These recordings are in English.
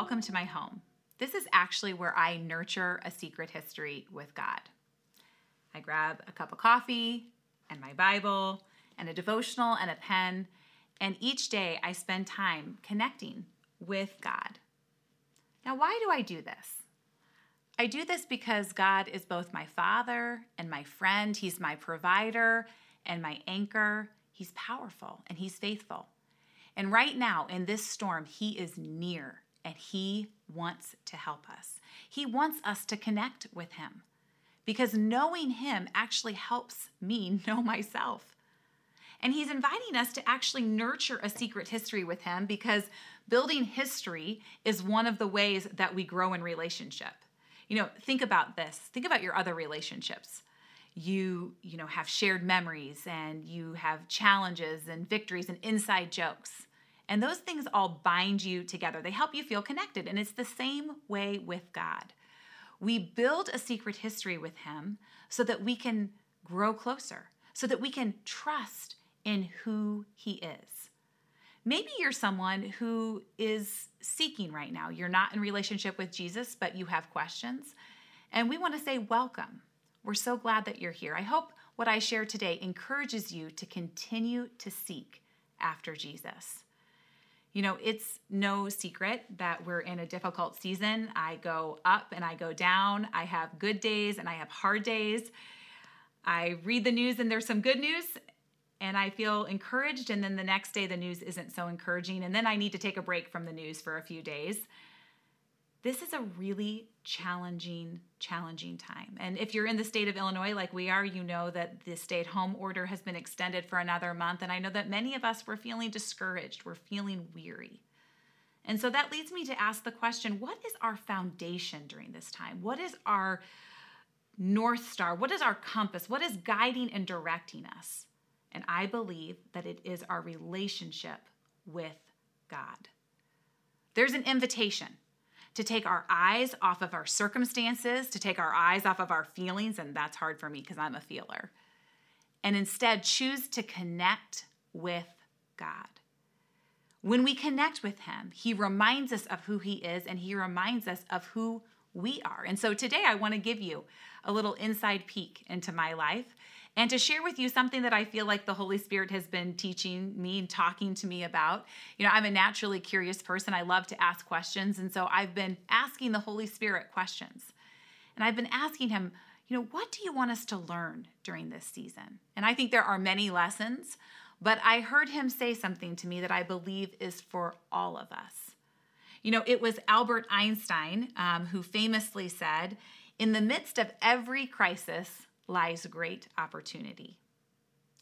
welcome to my home. This is actually where I nurture a secret history with God. I grab a cup of coffee and my Bible and a devotional and a pen, and each day I spend time connecting with God. Now, why do I do this? I do this because God is both my father and my friend. He's my provider and my anchor. He's powerful and he's faithful. And right now, in this storm, he is near and he wants to help us. He wants us to connect with him because knowing him actually helps me know myself. And he's inviting us to actually nurture a secret history with him because building history is one of the ways that we grow in relationship. You know, think about this. Think about your other relationships. You, you know, have shared memories and you have challenges and victories and inside jokes. And those things all bind you together. They help you feel connected. And it's the same way with God. We build a secret history with Him so that we can grow closer, so that we can trust in who He is. Maybe you're someone who is seeking right now. You're not in relationship with Jesus, but you have questions. And we want to say, Welcome. We're so glad that you're here. I hope what I share today encourages you to continue to seek after Jesus. You know, it's no secret that we're in a difficult season. I go up and I go down. I have good days and I have hard days. I read the news and there's some good news and I feel encouraged. And then the next day, the news isn't so encouraging. And then I need to take a break from the news for a few days. This is a really challenging, challenging time. And if you're in the state of Illinois like we are, you know that the stay at home order has been extended for another month. And I know that many of us were feeling discouraged, we're feeling weary. And so that leads me to ask the question what is our foundation during this time? What is our North Star? What is our compass? What is guiding and directing us? And I believe that it is our relationship with God. There's an invitation to take our eyes off of our circumstances, to take our eyes off of our feelings, and that's hard for me because I'm a feeler, and instead choose to connect with God. When we connect with Him, He reminds us of who He is and He reminds us of who we are. And so today I want to give you a little inside peek into my life and to share with you something that I feel like the Holy Spirit has been teaching me and talking to me about. You know, I'm a naturally curious person. I love to ask questions. And so I've been asking the Holy Spirit questions. And I've been asking Him, you know, what do you want us to learn during this season? And I think there are many lessons, but I heard Him say something to me that I believe is for all of us. You know, it was Albert Einstein um, who famously said, in the midst of every crisis, lies great opportunity.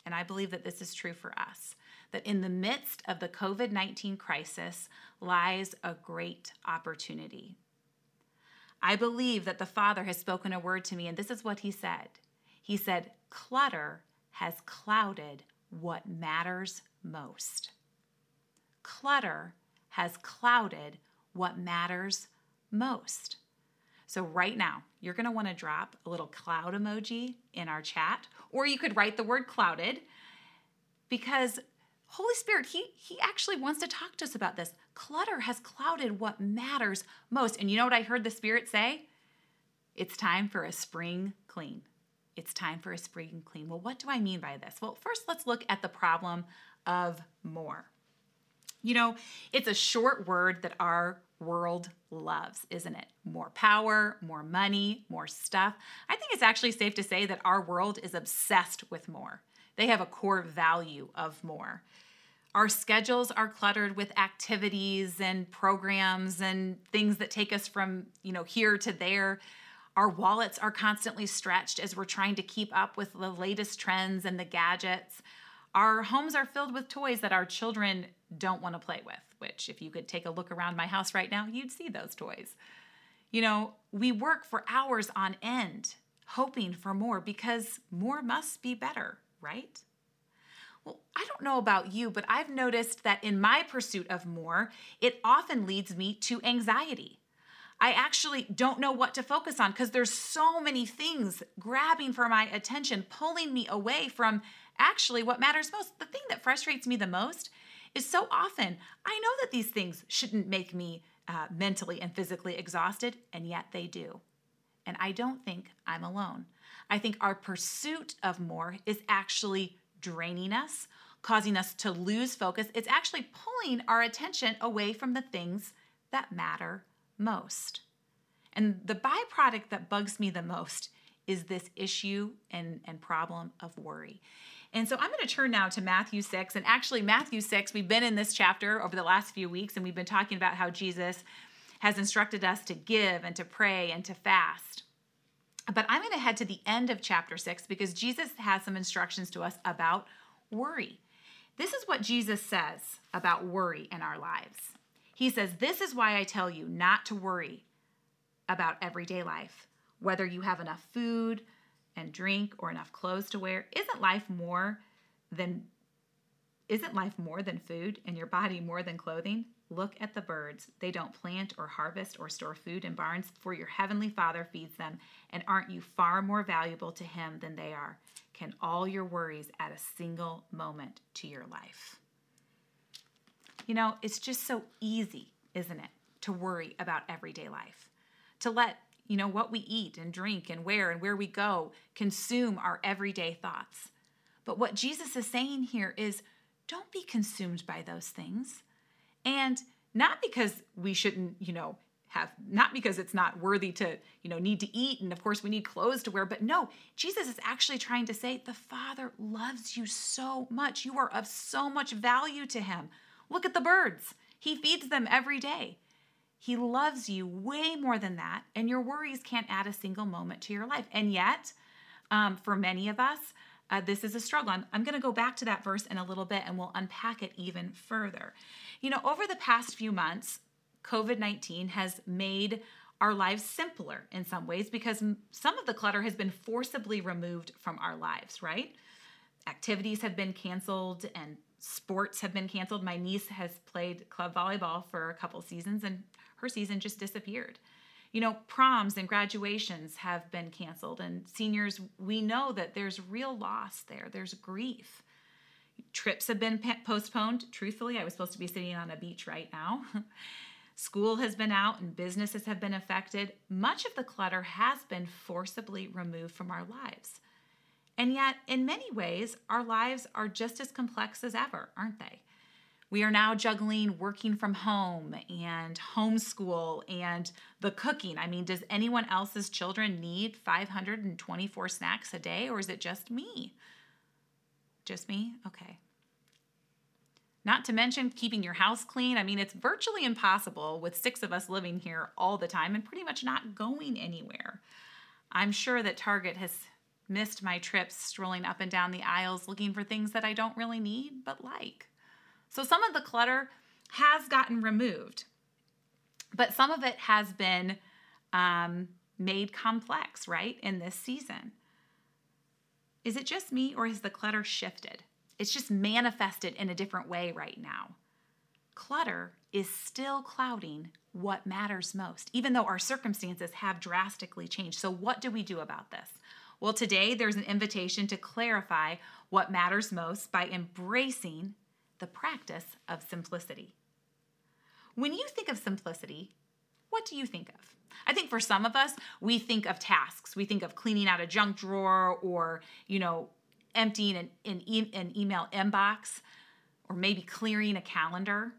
And I believe that this is true for us, that in the midst of the COVID 19 crisis lies a great opportunity. I believe that the Father has spoken a word to me, and this is what He said. He said, Clutter has clouded what matters most. Clutter has clouded what matters most. So, right now, you're want to drop a little cloud emoji in our chat, or you could write the word clouded because Holy Spirit, he, he actually wants to talk to us about this. Clutter has clouded what matters most. And you know what I heard the Spirit say? It's time for a spring clean. It's time for a spring clean. Well, what do I mean by this? Well, first, let's look at the problem of more. You know, it's a short word that our world loves, isn't it? More power, more money, more stuff. I think it's actually safe to say that our world is obsessed with more. They have a core value of more. Our schedules are cluttered with activities and programs and things that take us from, you know, here to there. Our wallets are constantly stretched as we're trying to keep up with the latest trends and the gadgets. Our homes are filled with toys that our children don't want to play with, which, if you could take a look around my house right now, you'd see those toys. You know, we work for hours on end, hoping for more because more must be better, right? Well, I don't know about you, but I've noticed that in my pursuit of more, it often leads me to anxiety. I actually don't know what to focus on because there's so many things grabbing for my attention, pulling me away from actually what matters most. The thing that frustrates me the most is so often I know that these things shouldn't make me uh, mentally and physically exhausted, and yet they do. And I don't think I'm alone. I think our pursuit of more is actually draining us, causing us to lose focus. It's actually pulling our attention away from the things that matter most. And the byproduct that bugs me the most is this issue and, and problem of worry. And so I'm going to turn now to Matthew 6. And actually, Matthew 6, we've been in this chapter over the last few weeks, and we've been talking about how Jesus has instructed us to give and to pray and to fast. But I'm going to head to the end of chapter 6 because Jesus has some instructions to us about worry. This is what Jesus says about worry in our lives. He says, This is why I tell you not to worry about everyday life, whether you have enough food and drink or enough clothes to wear. Isn't life more than isn't life more than food and your body more than clothing? Look at the birds. They don't plant or harvest or store food in barns, for your heavenly Father feeds them. And aren't you far more valuable to Him than they are? Can all your worries add a single moment to your life? You know, it's just so easy, isn't it, to worry about everyday life, to let you know what we eat and drink and where and where we go consume our everyday thoughts. But what Jesus is saying here is don't be consumed by those things. And not because we shouldn't, you know, have not because it's not worthy to, you know, need to eat and of course we need clothes to wear, but no, Jesus is actually trying to say the Father loves you so much. You are of so much value to him. Look at the birds. He feeds them every day. He loves you way more than that, and your worries can't add a single moment to your life. And yet, um, for many of us, uh, this is a struggle. I'm, I'm going to go back to that verse in a little bit and we'll unpack it even further. You know, over the past few months, COVID 19 has made our lives simpler in some ways because some of the clutter has been forcibly removed from our lives, right? Activities have been canceled and sports have been canceled. My niece has played club volleyball for a couple seasons and her season just disappeared. You know, proms and graduations have been canceled, and seniors, we know that there's real loss there, there's grief. Trips have been postponed. Truthfully, I was supposed to be sitting on a beach right now. School has been out and businesses have been affected. Much of the clutter has been forcibly removed from our lives. And yet, in many ways, our lives are just as complex as ever, aren't they? We are now juggling working from home and homeschool and the cooking. I mean, does anyone else's children need 524 snacks a day or is it just me? Just me? Okay. Not to mention keeping your house clean. I mean, it's virtually impossible with six of us living here all the time and pretty much not going anywhere. I'm sure that Target has missed my trips strolling up and down the aisles looking for things that I don't really need but like. So some of the clutter has gotten removed, but some of it has been um, made complex, right, in this season. Is it just me or has the clutter shifted? It's just manifested in a different way right now. Clutter is still clouding what matters most, even though our circumstances have drastically changed. So, what do we do about this? Well, today there's an invitation to clarify what matters most by embracing the practice of simplicity. When you think of simplicity, what do you think of? I think for some of us, we think of tasks. We think of cleaning out a junk drawer or, you know, emptying an, an, e- an email inbox or maybe clearing a calendar.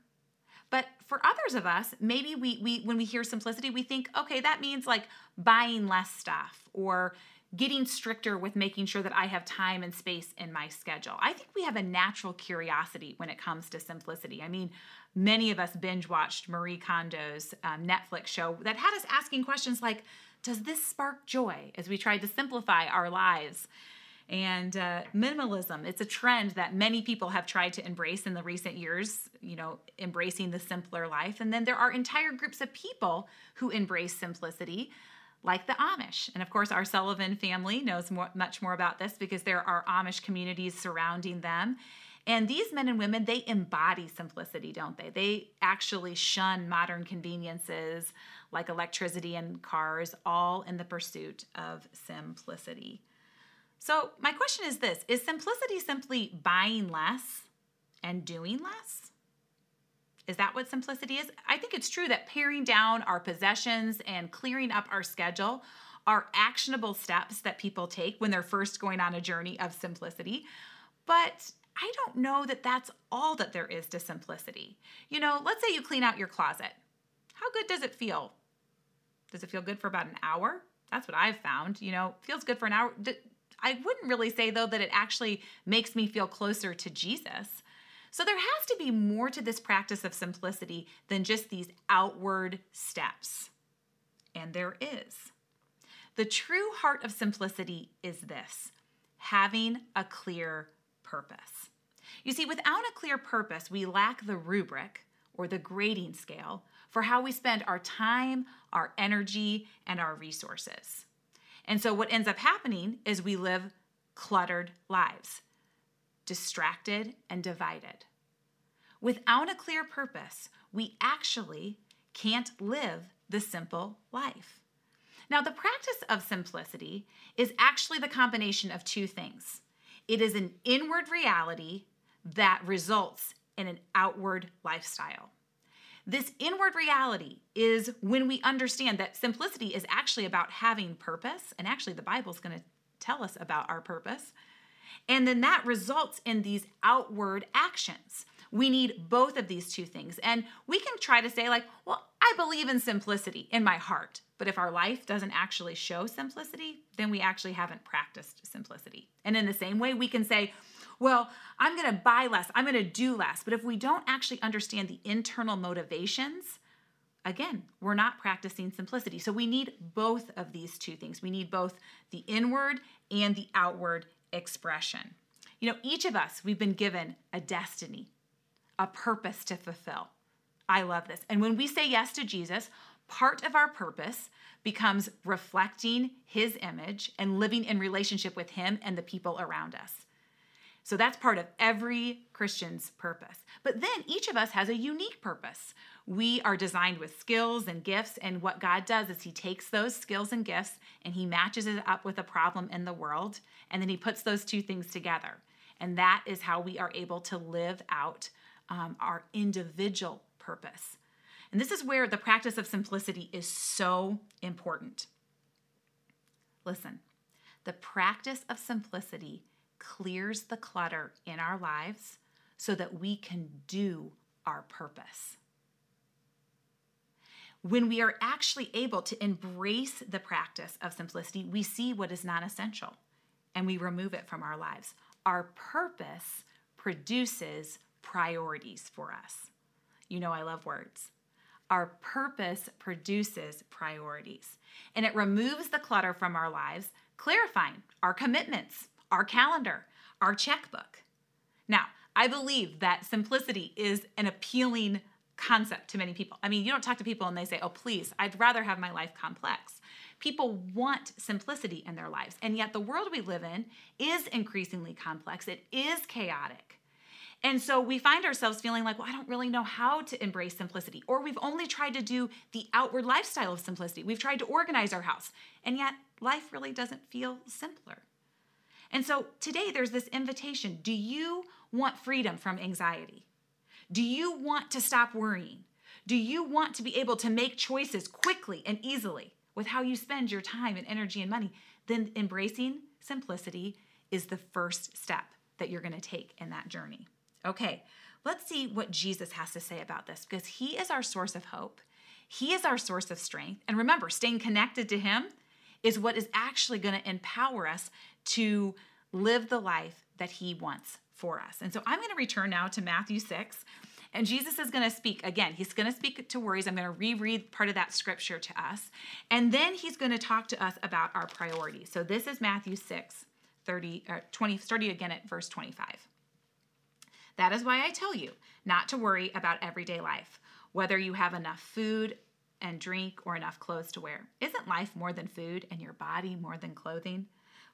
But for others of us, maybe we, we when we hear simplicity, we think, okay, that means like buying less stuff or getting stricter with making sure that I have time and space in my schedule. I think we have a natural curiosity when it comes to simplicity. I mean, many of us binge watched Marie Kondo's um, Netflix show that had us asking questions like, does this spark joy as we tried to simplify our lives? and uh, minimalism. It's a trend that many people have tried to embrace in the recent years, you know, embracing the simpler life. And then there are entire groups of people who embrace simplicity, like the Amish. And of course, our Sullivan family knows more, much more about this because there are Amish communities surrounding them. And these men and women, they embody simplicity, don't they? They actually shun modern conveniences like electricity and cars, all in the pursuit of simplicity. So, my question is this Is simplicity simply buying less and doing less? Is that what simplicity is? I think it's true that paring down our possessions and clearing up our schedule are actionable steps that people take when they're first going on a journey of simplicity. But I don't know that that's all that there is to simplicity. You know, let's say you clean out your closet. How good does it feel? Does it feel good for about an hour? That's what I've found. You know, feels good for an hour. I wouldn't really say, though, that it actually makes me feel closer to Jesus. So there has to be more to this practice of simplicity than just these outward steps. And there is. The true heart of simplicity is this having a clear purpose. You see, without a clear purpose, we lack the rubric or the grading scale for how we spend our time, our energy, and our resources. And so, what ends up happening is we live cluttered lives, distracted and divided. Without a clear purpose, we actually can't live the simple life. Now, the practice of simplicity is actually the combination of two things it is an inward reality that results in an outward lifestyle. This inward reality is when we understand that simplicity is actually about having purpose, and actually, the Bible is going to tell us about our purpose. And then that results in these outward actions. We need both of these two things. And we can try to say, like, well, I believe in simplicity in my heart. But if our life doesn't actually show simplicity, then we actually haven't practiced simplicity. And in the same way, we can say, well, I'm going to buy less, I'm going to do less. But if we don't actually understand the internal motivations, again, we're not practicing simplicity. So we need both of these two things. We need both the inward and the outward expression. You know, each of us, we've been given a destiny, a purpose to fulfill. I love this. And when we say yes to Jesus, part of our purpose becomes reflecting his image and living in relationship with him and the people around us. So that's part of every Christian's purpose. But then each of us has a unique purpose. We are designed with skills and gifts, and what God does is He takes those skills and gifts and He matches it up with a problem in the world, and then He puts those two things together. And that is how we are able to live out um, our individual purpose. And this is where the practice of simplicity is so important. Listen, the practice of simplicity clears the clutter in our lives so that we can do our purpose. When we are actually able to embrace the practice of simplicity, we see what is non essential and we remove it from our lives. Our purpose produces priorities for us. You know, I love words. Our purpose produces priorities and it removes the clutter from our lives, clarifying our commitments, our calendar, our checkbook. Now, I believe that simplicity is an appealing concept to many people. I mean, you don't talk to people and they say, oh, please, I'd rather have my life complex. People want simplicity in their lives. And yet, the world we live in is increasingly complex, it is chaotic. And so we find ourselves feeling like, well, I don't really know how to embrace simplicity. Or we've only tried to do the outward lifestyle of simplicity. We've tried to organize our house. And yet, life really doesn't feel simpler. And so today there's this invitation Do you want freedom from anxiety? Do you want to stop worrying? Do you want to be able to make choices quickly and easily with how you spend your time and energy and money? Then embracing simplicity is the first step that you're going to take in that journey. Okay, let's see what Jesus has to say about this because he is our source of hope. He is our source of strength. And remember, staying connected to him is what is actually going to empower us to live the life that he wants for us. And so I'm going to return now to Matthew 6. And Jesus is going to speak again. He's going to speak to worries. I'm going to reread part of that scripture to us. And then he's going to talk to us about our priorities. So this is Matthew 6, 30 or 20 starting again at verse 25. That is why I tell you not to worry about everyday life, whether you have enough food and drink or enough clothes to wear. Isn't life more than food and your body more than clothing?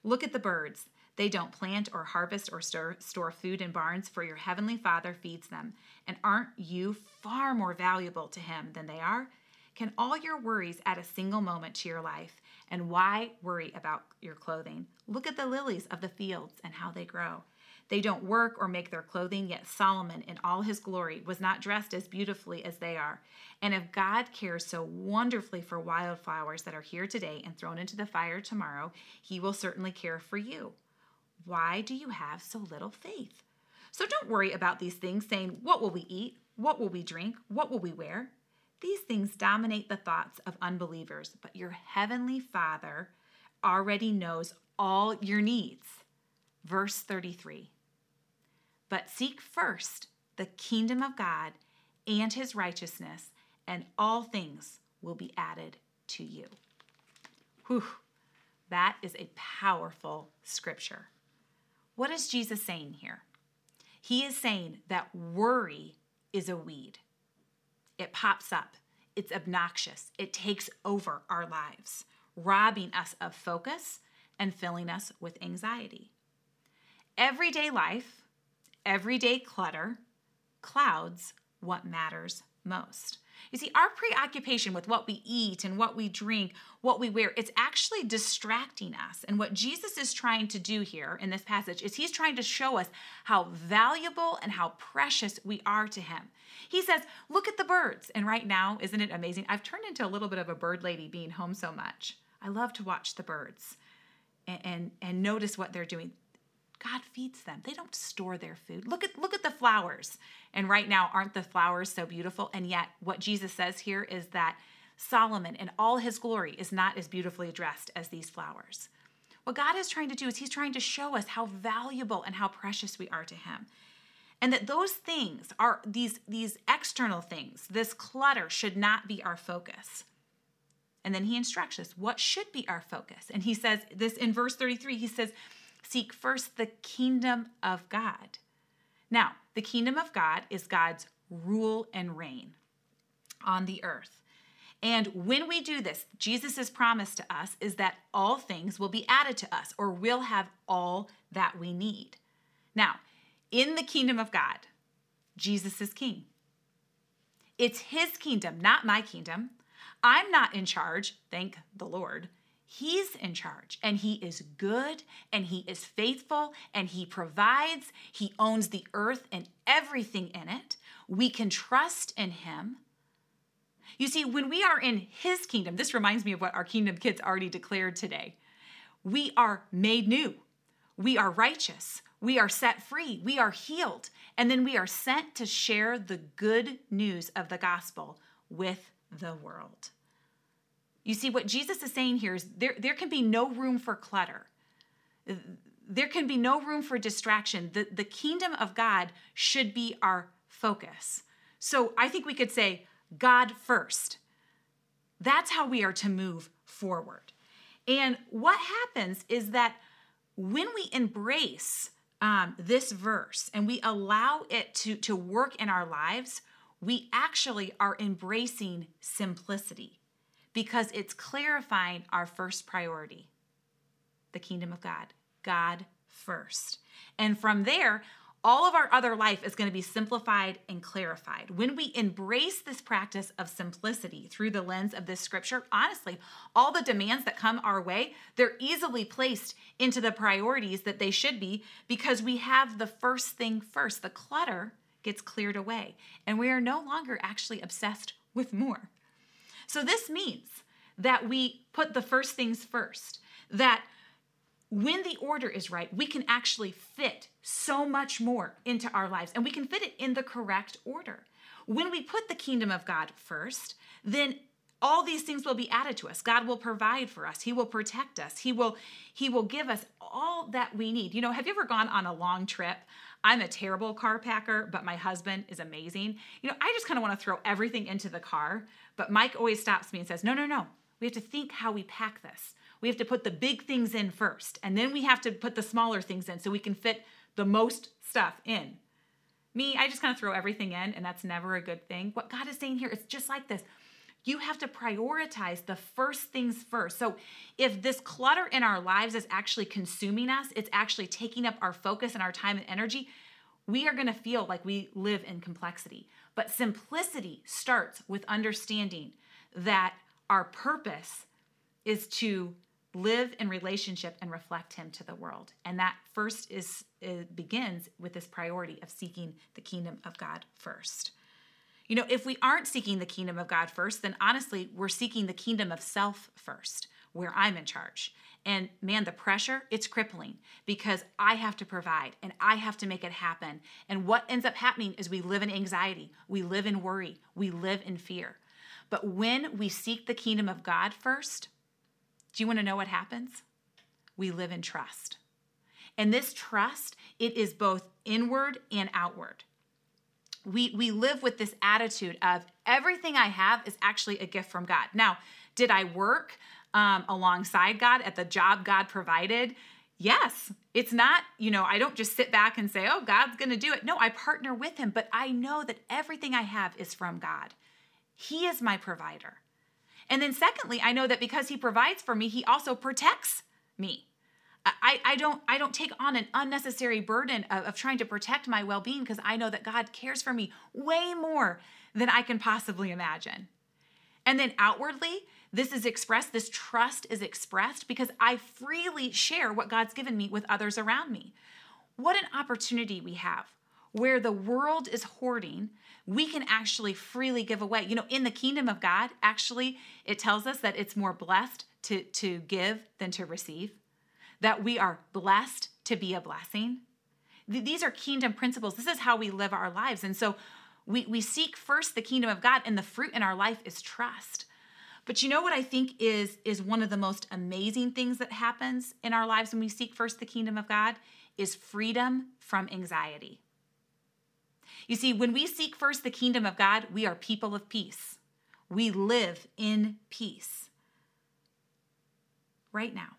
Look at the birds. They don't plant or harvest or store, store food in barns, for your heavenly Father feeds them. And aren't you far more valuable to Him than they are? Can all your worries add a single moment to your life? And why worry about your clothing? Look at the lilies of the fields and how they grow. They don't work or make their clothing, yet Solomon, in all his glory, was not dressed as beautifully as they are. And if God cares so wonderfully for wildflowers that are here today and thrown into the fire tomorrow, he will certainly care for you. Why do you have so little faith? So don't worry about these things, saying, What will we eat? What will we drink? What will we wear? These things dominate the thoughts of unbelievers, but your heavenly Father already knows all your needs. Verse 33 But seek first the kingdom of God and his righteousness, and all things will be added to you. Whew, that is a powerful scripture. What is Jesus saying here? He is saying that worry is a weed. It pops up, it's obnoxious, it takes over our lives, robbing us of focus and filling us with anxiety. Everyday life, everyday clutter, clouds what matters most. You see, our preoccupation with what we eat and what we drink, what we wear, it's actually distracting us. And what Jesus is trying to do here in this passage is he's trying to show us how valuable and how precious we are to him. He says, Look at the birds. And right now, isn't it amazing? I've turned into a little bit of a bird lady being home so much. I love to watch the birds and, and, and notice what they're doing. God feeds them. They don't store their food. Look at look at the flowers. And right now aren't the flowers so beautiful? And yet what Jesus says here is that Solomon in all his glory is not as beautifully dressed as these flowers. What God is trying to do is he's trying to show us how valuable and how precious we are to him. And that those things are these these external things, this clutter should not be our focus. And then he instructs us what should be our focus. And he says this in verse 33, he says, Seek first the kingdom of God. Now, the kingdom of God is God's rule and reign on the earth. And when we do this, Jesus' promise to us is that all things will be added to us, or we'll have all that we need. Now, in the kingdom of God, Jesus is king. It's his kingdom, not my kingdom. I'm not in charge, thank the Lord. He's in charge and he is good and he is faithful and he provides. He owns the earth and everything in it. We can trust in him. You see, when we are in his kingdom, this reminds me of what our kingdom kids already declared today. We are made new. We are righteous. We are set free. We are healed. And then we are sent to share the good news of the gospel with the world. You see, what Jesus is saying here is there, there can be no room for clutter. There can be no room for distraction. The, the kingdom of God should be our focus. So I think we could say, God first. That's how we are to move forward. And what happens is that when we embrace um, this verse and we allow it to, to work in our lives, we actually are embracing simplicity because it's clarifying our first priority the kingdom of God, God first. And from there, all of our other life is going to be simplified and clarified. When we embrace this practice of simplicity through the lens of this scripture, honestly, all the demands that come our way, they're easily placed into the priorities that they should be because we have the first thing first. The clutter gets cleared away, and we are no longer actually obsessed with more. So this means that we put the first things first, that when the order is right, we can actually fit so much more into our lives and we can fit it in the correct order. When we put the kingdom of God first, then all these things will be added to us. God will provide for us. He will protect us. He will he will give us all that we need. You know, have you ever gone on a long trip? I'm a terrible car packer, but my husband is amazing. You know, I just kind of want to throw everything into the car, but Mike always stops me and says, "No, no, no. We have to think how we pack this. We have to put the big things in first, and then we have to put the smaller things in so we can fit the most stuff in. Me, I just kind of throw everything in, and that's never a good thing. What God is saying here is just like this. You have to prioritize the first things first. So, if this clutter in our lives is actually consuming us, it's actually taking up our focus and our time and energy, we are going to feel like we live in complexity. But simplicity starts with understanding that our purpose is to live in relationship and reflect him to the world and that first is begins with this priority of seeking the kingdom of god first you know if we aren't seeking the kingdom of god first then honestly we're seeking the kingdom of self first where i'm in charge and man the pressure it's crippling because i have to provide and i have to make it happen and what ends up happening is we live in anxiety we live in worry we live in fear but when we seek the kingdom of god first do you want to know what happens? We live in trust. And this trust, it is both inward and outward. We, we live with this attitude of everything I have is actually a gift from God. Now, did I work um, alongside God at the job God provided? Yes, it's not, you know, I don't just sit back and say, oh, God's going to do it. No, I partner with Him, but I know that everything I have is from God. He is my provider. And then secondly, I know that because he provides for me, he also protects me. I, I don't I don't take on an unnecessary burden of, of trying to protect my well-being because I know that God cares for me way more than I can possibly imagine. And then outwardly, this is expressed, this trust is expressed because I freely share what God's given me with others around me. What an opportunity we have where the world is hoarding, we can actually freely give away. You know, in the kingdom of God, actually, it tells us that it's more blessed to, to give than to receive, that we are blessed to be a blessing. These are kingdom principles. This is how we live our lives. And so we, we seek first the kingdom of God, and the fruit in our life is trust. But you know what I think is, is one of the most amazing things that happens in our lives when we seek first the kingdom of God is freedom from anxiety. You see, when we seek first the kingdom of God, we are people of peace. We live in peace. Right now,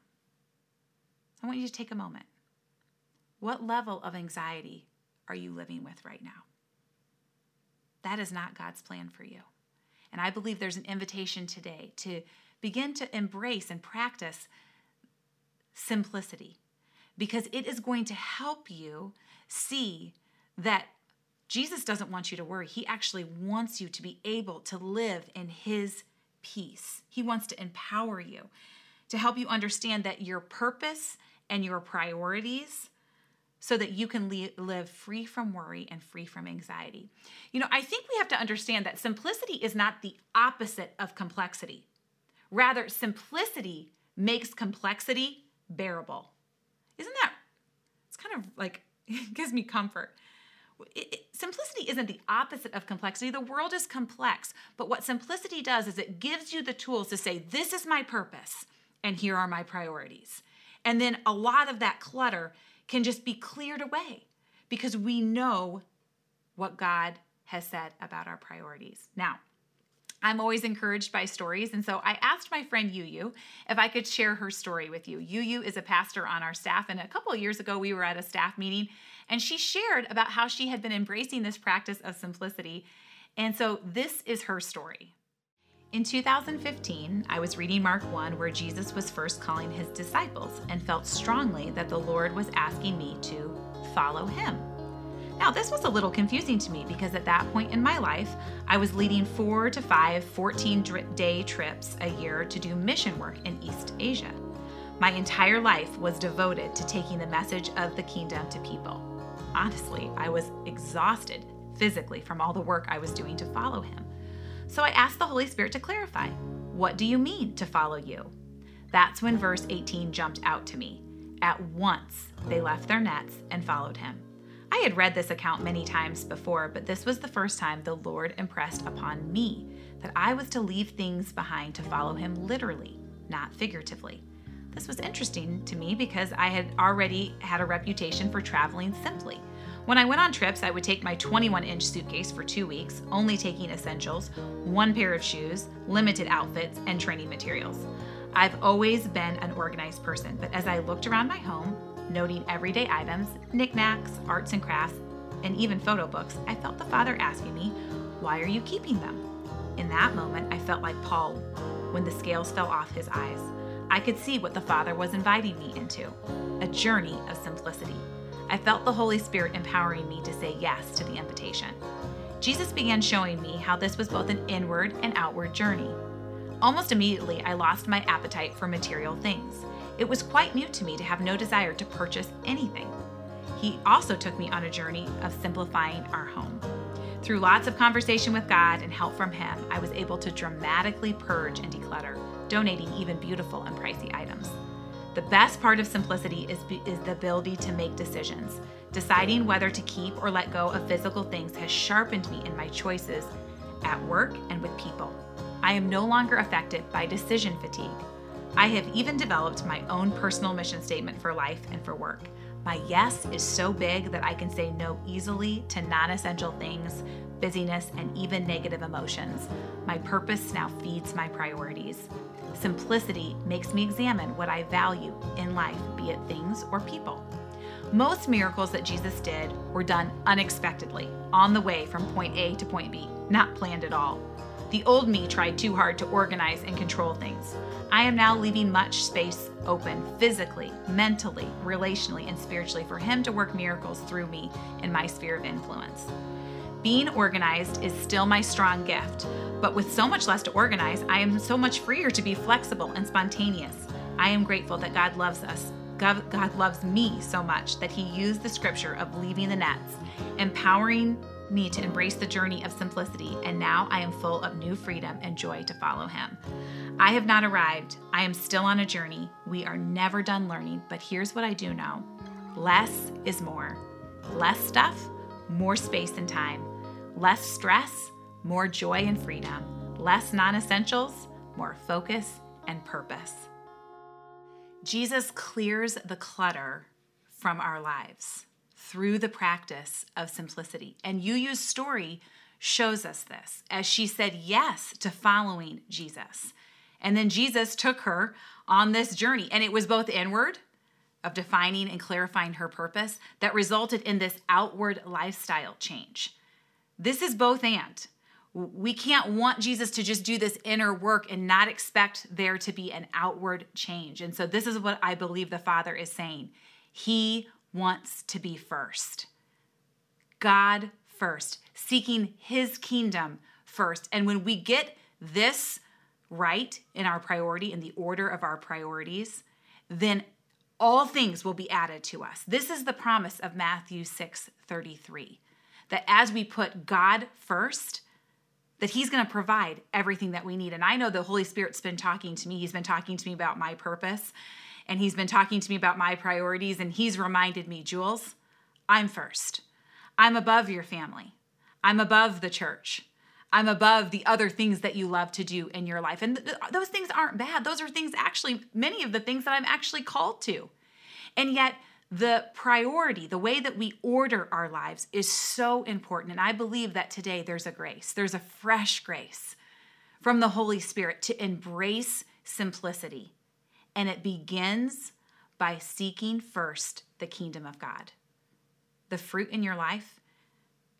I want you to take a moment. What level of anxiety are you living with right now? That is not God's plan for you. And I believe there's an invitation today to begin to embrace and practice simplicity because it is going to help you see that Jesus doesn't want you to worry. He actually wants you to be able to live in His peace. He wants to empower you to help you understand that your purpose and your priorities so that you can live free from worry and free from anxiety. You know, I think we have to understand that simplicity is not the opposite of complexity. Rather, simplicity makes complexity bearable. Isn't that? It's kind of like, it gives me comfort it, it, simplicity isn't the opposite of complexity. The world is complex, but what simplicity does is it gives you the tools to say, This is my purpose, and here are my priorities. And then a lot of that clutter can just be cleared away because we know what God has said about our priorities. Now, I'm always encouraged by stories, and so I asked my friend Yu Yu if I could share her story with you. Yu Yu is a pastor on our staff, and a couple of years ago we were at a staff meeting, and she shared about how she had been embracing this practice of simplicity. And so this is her story. In 2015, I was reading Mark 1, where Jesus was first calling his disciples and felt strongly that the Lord was asking me to follow him. Now, this was a little confusing to me because at that point in my life, I was leading four to five 14 day trips a year to do mission work in East Asia. My entire life was devoted to taking the message of the kingdom to people. Honestly, I was exhausted physically from all the work I was doing to follow him. So I asked the Holy Spirit to clarify what do you mean to follow you? That's when verse 18 jumped out to me. At once they left their nets and followed him. I had read this account many times before, but this was the first time the Lord impressed upon me that I was to leave things behind to follow him literally, not figuratively. This was interesting to me because I had already had a reputation for traveling simply. When I went on trips, I would take my 21 inch suitcase for two weeks, only taking essentials, one pair of shoes, limited outfits, and training materials. I've always been an organized person, but as I looked around my home, noting everyday items, knickknacks, arts and crafts, and even photo books, I felt the Father asking me, Why are you keeping them? In that moment, I felt like Paul when the scales fell off his eyes. I could see what the Father was inviting me into a journey of simplicity. I felt the Holy Spirit empowering me to say yes to the invitation. Jesus began showing me how this was both an inward and outward journey. Almost immediately, I lost my appetite for material things. It was quite new to me to have no desire to purchase anything. He also took me on a journey of simplifying our home. Through lots of conversation with God and help from Him, I was able to dramatically purge and declutter, donating even beautiful and pricey items. The best part of simplicity is, is the ability to make decisions. Deciding whether to keep or let go of physical things has sharpened me in my choices at work and with people. I am no longer affected by decision fatigue. I have even developed my own personal mission statement for life and for work. My yes is so big that I can say no easily to non essential things, busyness, and even negative emotions. My purpose now feeds my priorities. Simplicity makes me examine what I value in life, be it things or people. Most miracles that Jesus did were done unexpectedly, on the way from point A to point B, not planned at all. The old me tried too hard to organize and control things. I am now leaving much space open physically, mentally, relationally, and spiritually for Him to work miracles through me in my sphere of influence. Being organized is still my strong gift, but with so much less to organize, I am so much freer to be flexible and spontaneous. I am grateful that God loves us. God, God loves me so much that He used the scripture of leaving the nets, empowering me to embrace the journey of simplicity, and now I am full of new freedom and joy to follow Him. I have not arrived. I am still on a journey. We are never done learning, but here's what I do know less is more. Less stuff, more space and time. Less stress, more joy and freedom. Less non essentials, more focus and purpose. Jesus clears the clutter from our lives through the practice of simplicity. And Yu's story shows us this as she said yes to following Jesus. And then Jesus took her on this journey, and it was both inward of defining and clarifying her purpose that resulted in this outward lifestyle change. This is both and. We can't want Jesus to just do this inner work and not expect there to be an outward change. And so, this is what I believe the Father is saying. He wants to be first. God first, seeking his kingdom first. And when we get this right in our priority, in the order of our priorities, then all things will be added to us. This is the promise of Matthew 6 33. That as we put God first, that he's going to provide everything that we need. And I know the Holy Spirit's been talking to me. He's been talking to me about my purpose and he's been talking to me about my priorities. And he's reminded me, Jules, I'm first. I'm above your family. I'm above the church. I'm above the other things that you love to do in your life. And th- those things aren't bad. Those are things, actually, many of the things that I'm actually called to. And yet, the priority, the way that we order our lives is so important. And I believe that today there's a grace, there's a fresh grace from the Holy Spirit to embrace simplicity. And it begins by seeking first the kingdom of God. The fruit in your life,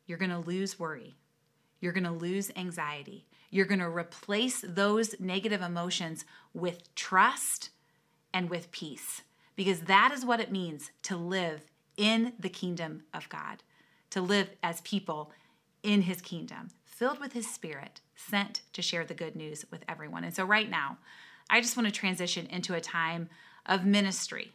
you're going to lose worry. You're going to lose anxiety. You're going to replace those negative emotions with trust and with peace because that is what it means to live in the kingdom of God, to live as people in his kingdom, filled with his spirit, sent to share the good news with everyone. And so, right now, I just want to transition into a time of ministry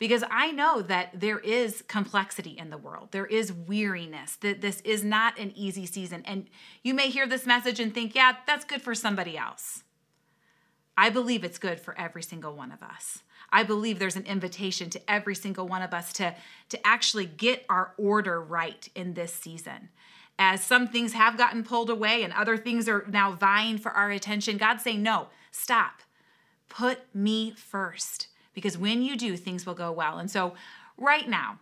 because I know that there is complexity in the world. There is weariness. That this is not an easy season. And you may hear this message and think, yeah, that's good for somebody else. I believe it's good for every single one of us. I believe there's an invitation to every single one of us to, to actually get our order right in this season. As some things have gotten pulled away and other things are now vying for our attention, God's saying, no, stop. Put me first. Because when you do, things will go well. And so, right now,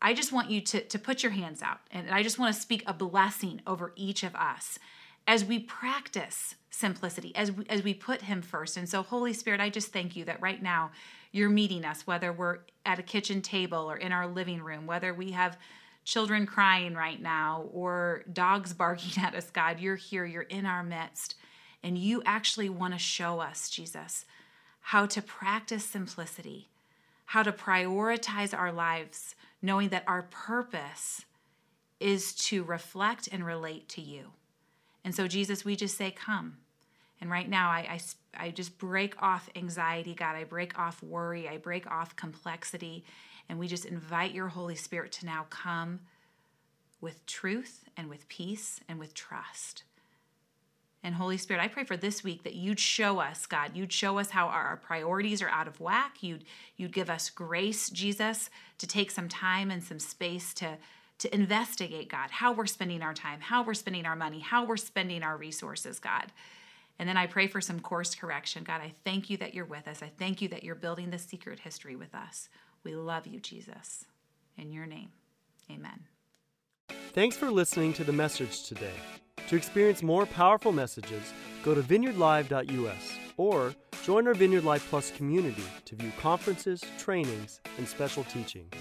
I just want you to, to put your hands out and I just want to speak a blessing over each of us as we practice simplicity, as we, as we put Him first. And so, Holy Spirit, I just thank you that right now you're meeting us, whether we're at a kitchen table or in our living room, whether we have children crying right now or dogs barking at us, God, you're here, you're in our midst. And you actually want to show us, Jesus, how to practice simplicity, how to prioritize our lives, knowing that our purpose is to reflect and relate to you. And so, Jesus, we just say, Come. And right now, I, I, I just break off anxiety, God. I break off worry. I break off complexity. And we just invite your Holy Spirit to now come with truth and with peace and with trust. And Holy Spirit, I pray for this week that you'd show us, God, you'd show us how our priorities are out of whack. You'd you'd give us grace, Jesus, to take some time and some space to to investigate, God, how we're spending our time, how we're spending our money, how we're spending our resources, God. And then I pray for some course correction. God, I thank you that you're with us. I thank you that you're building the secret history with us. We love you, Jesus. In your name, amen. Thanks for listening to the message today. To experience more powerful messages, go to vineyardlive.us or join our Vineyard Live Plus community to view conferences, trainings, and special teachings.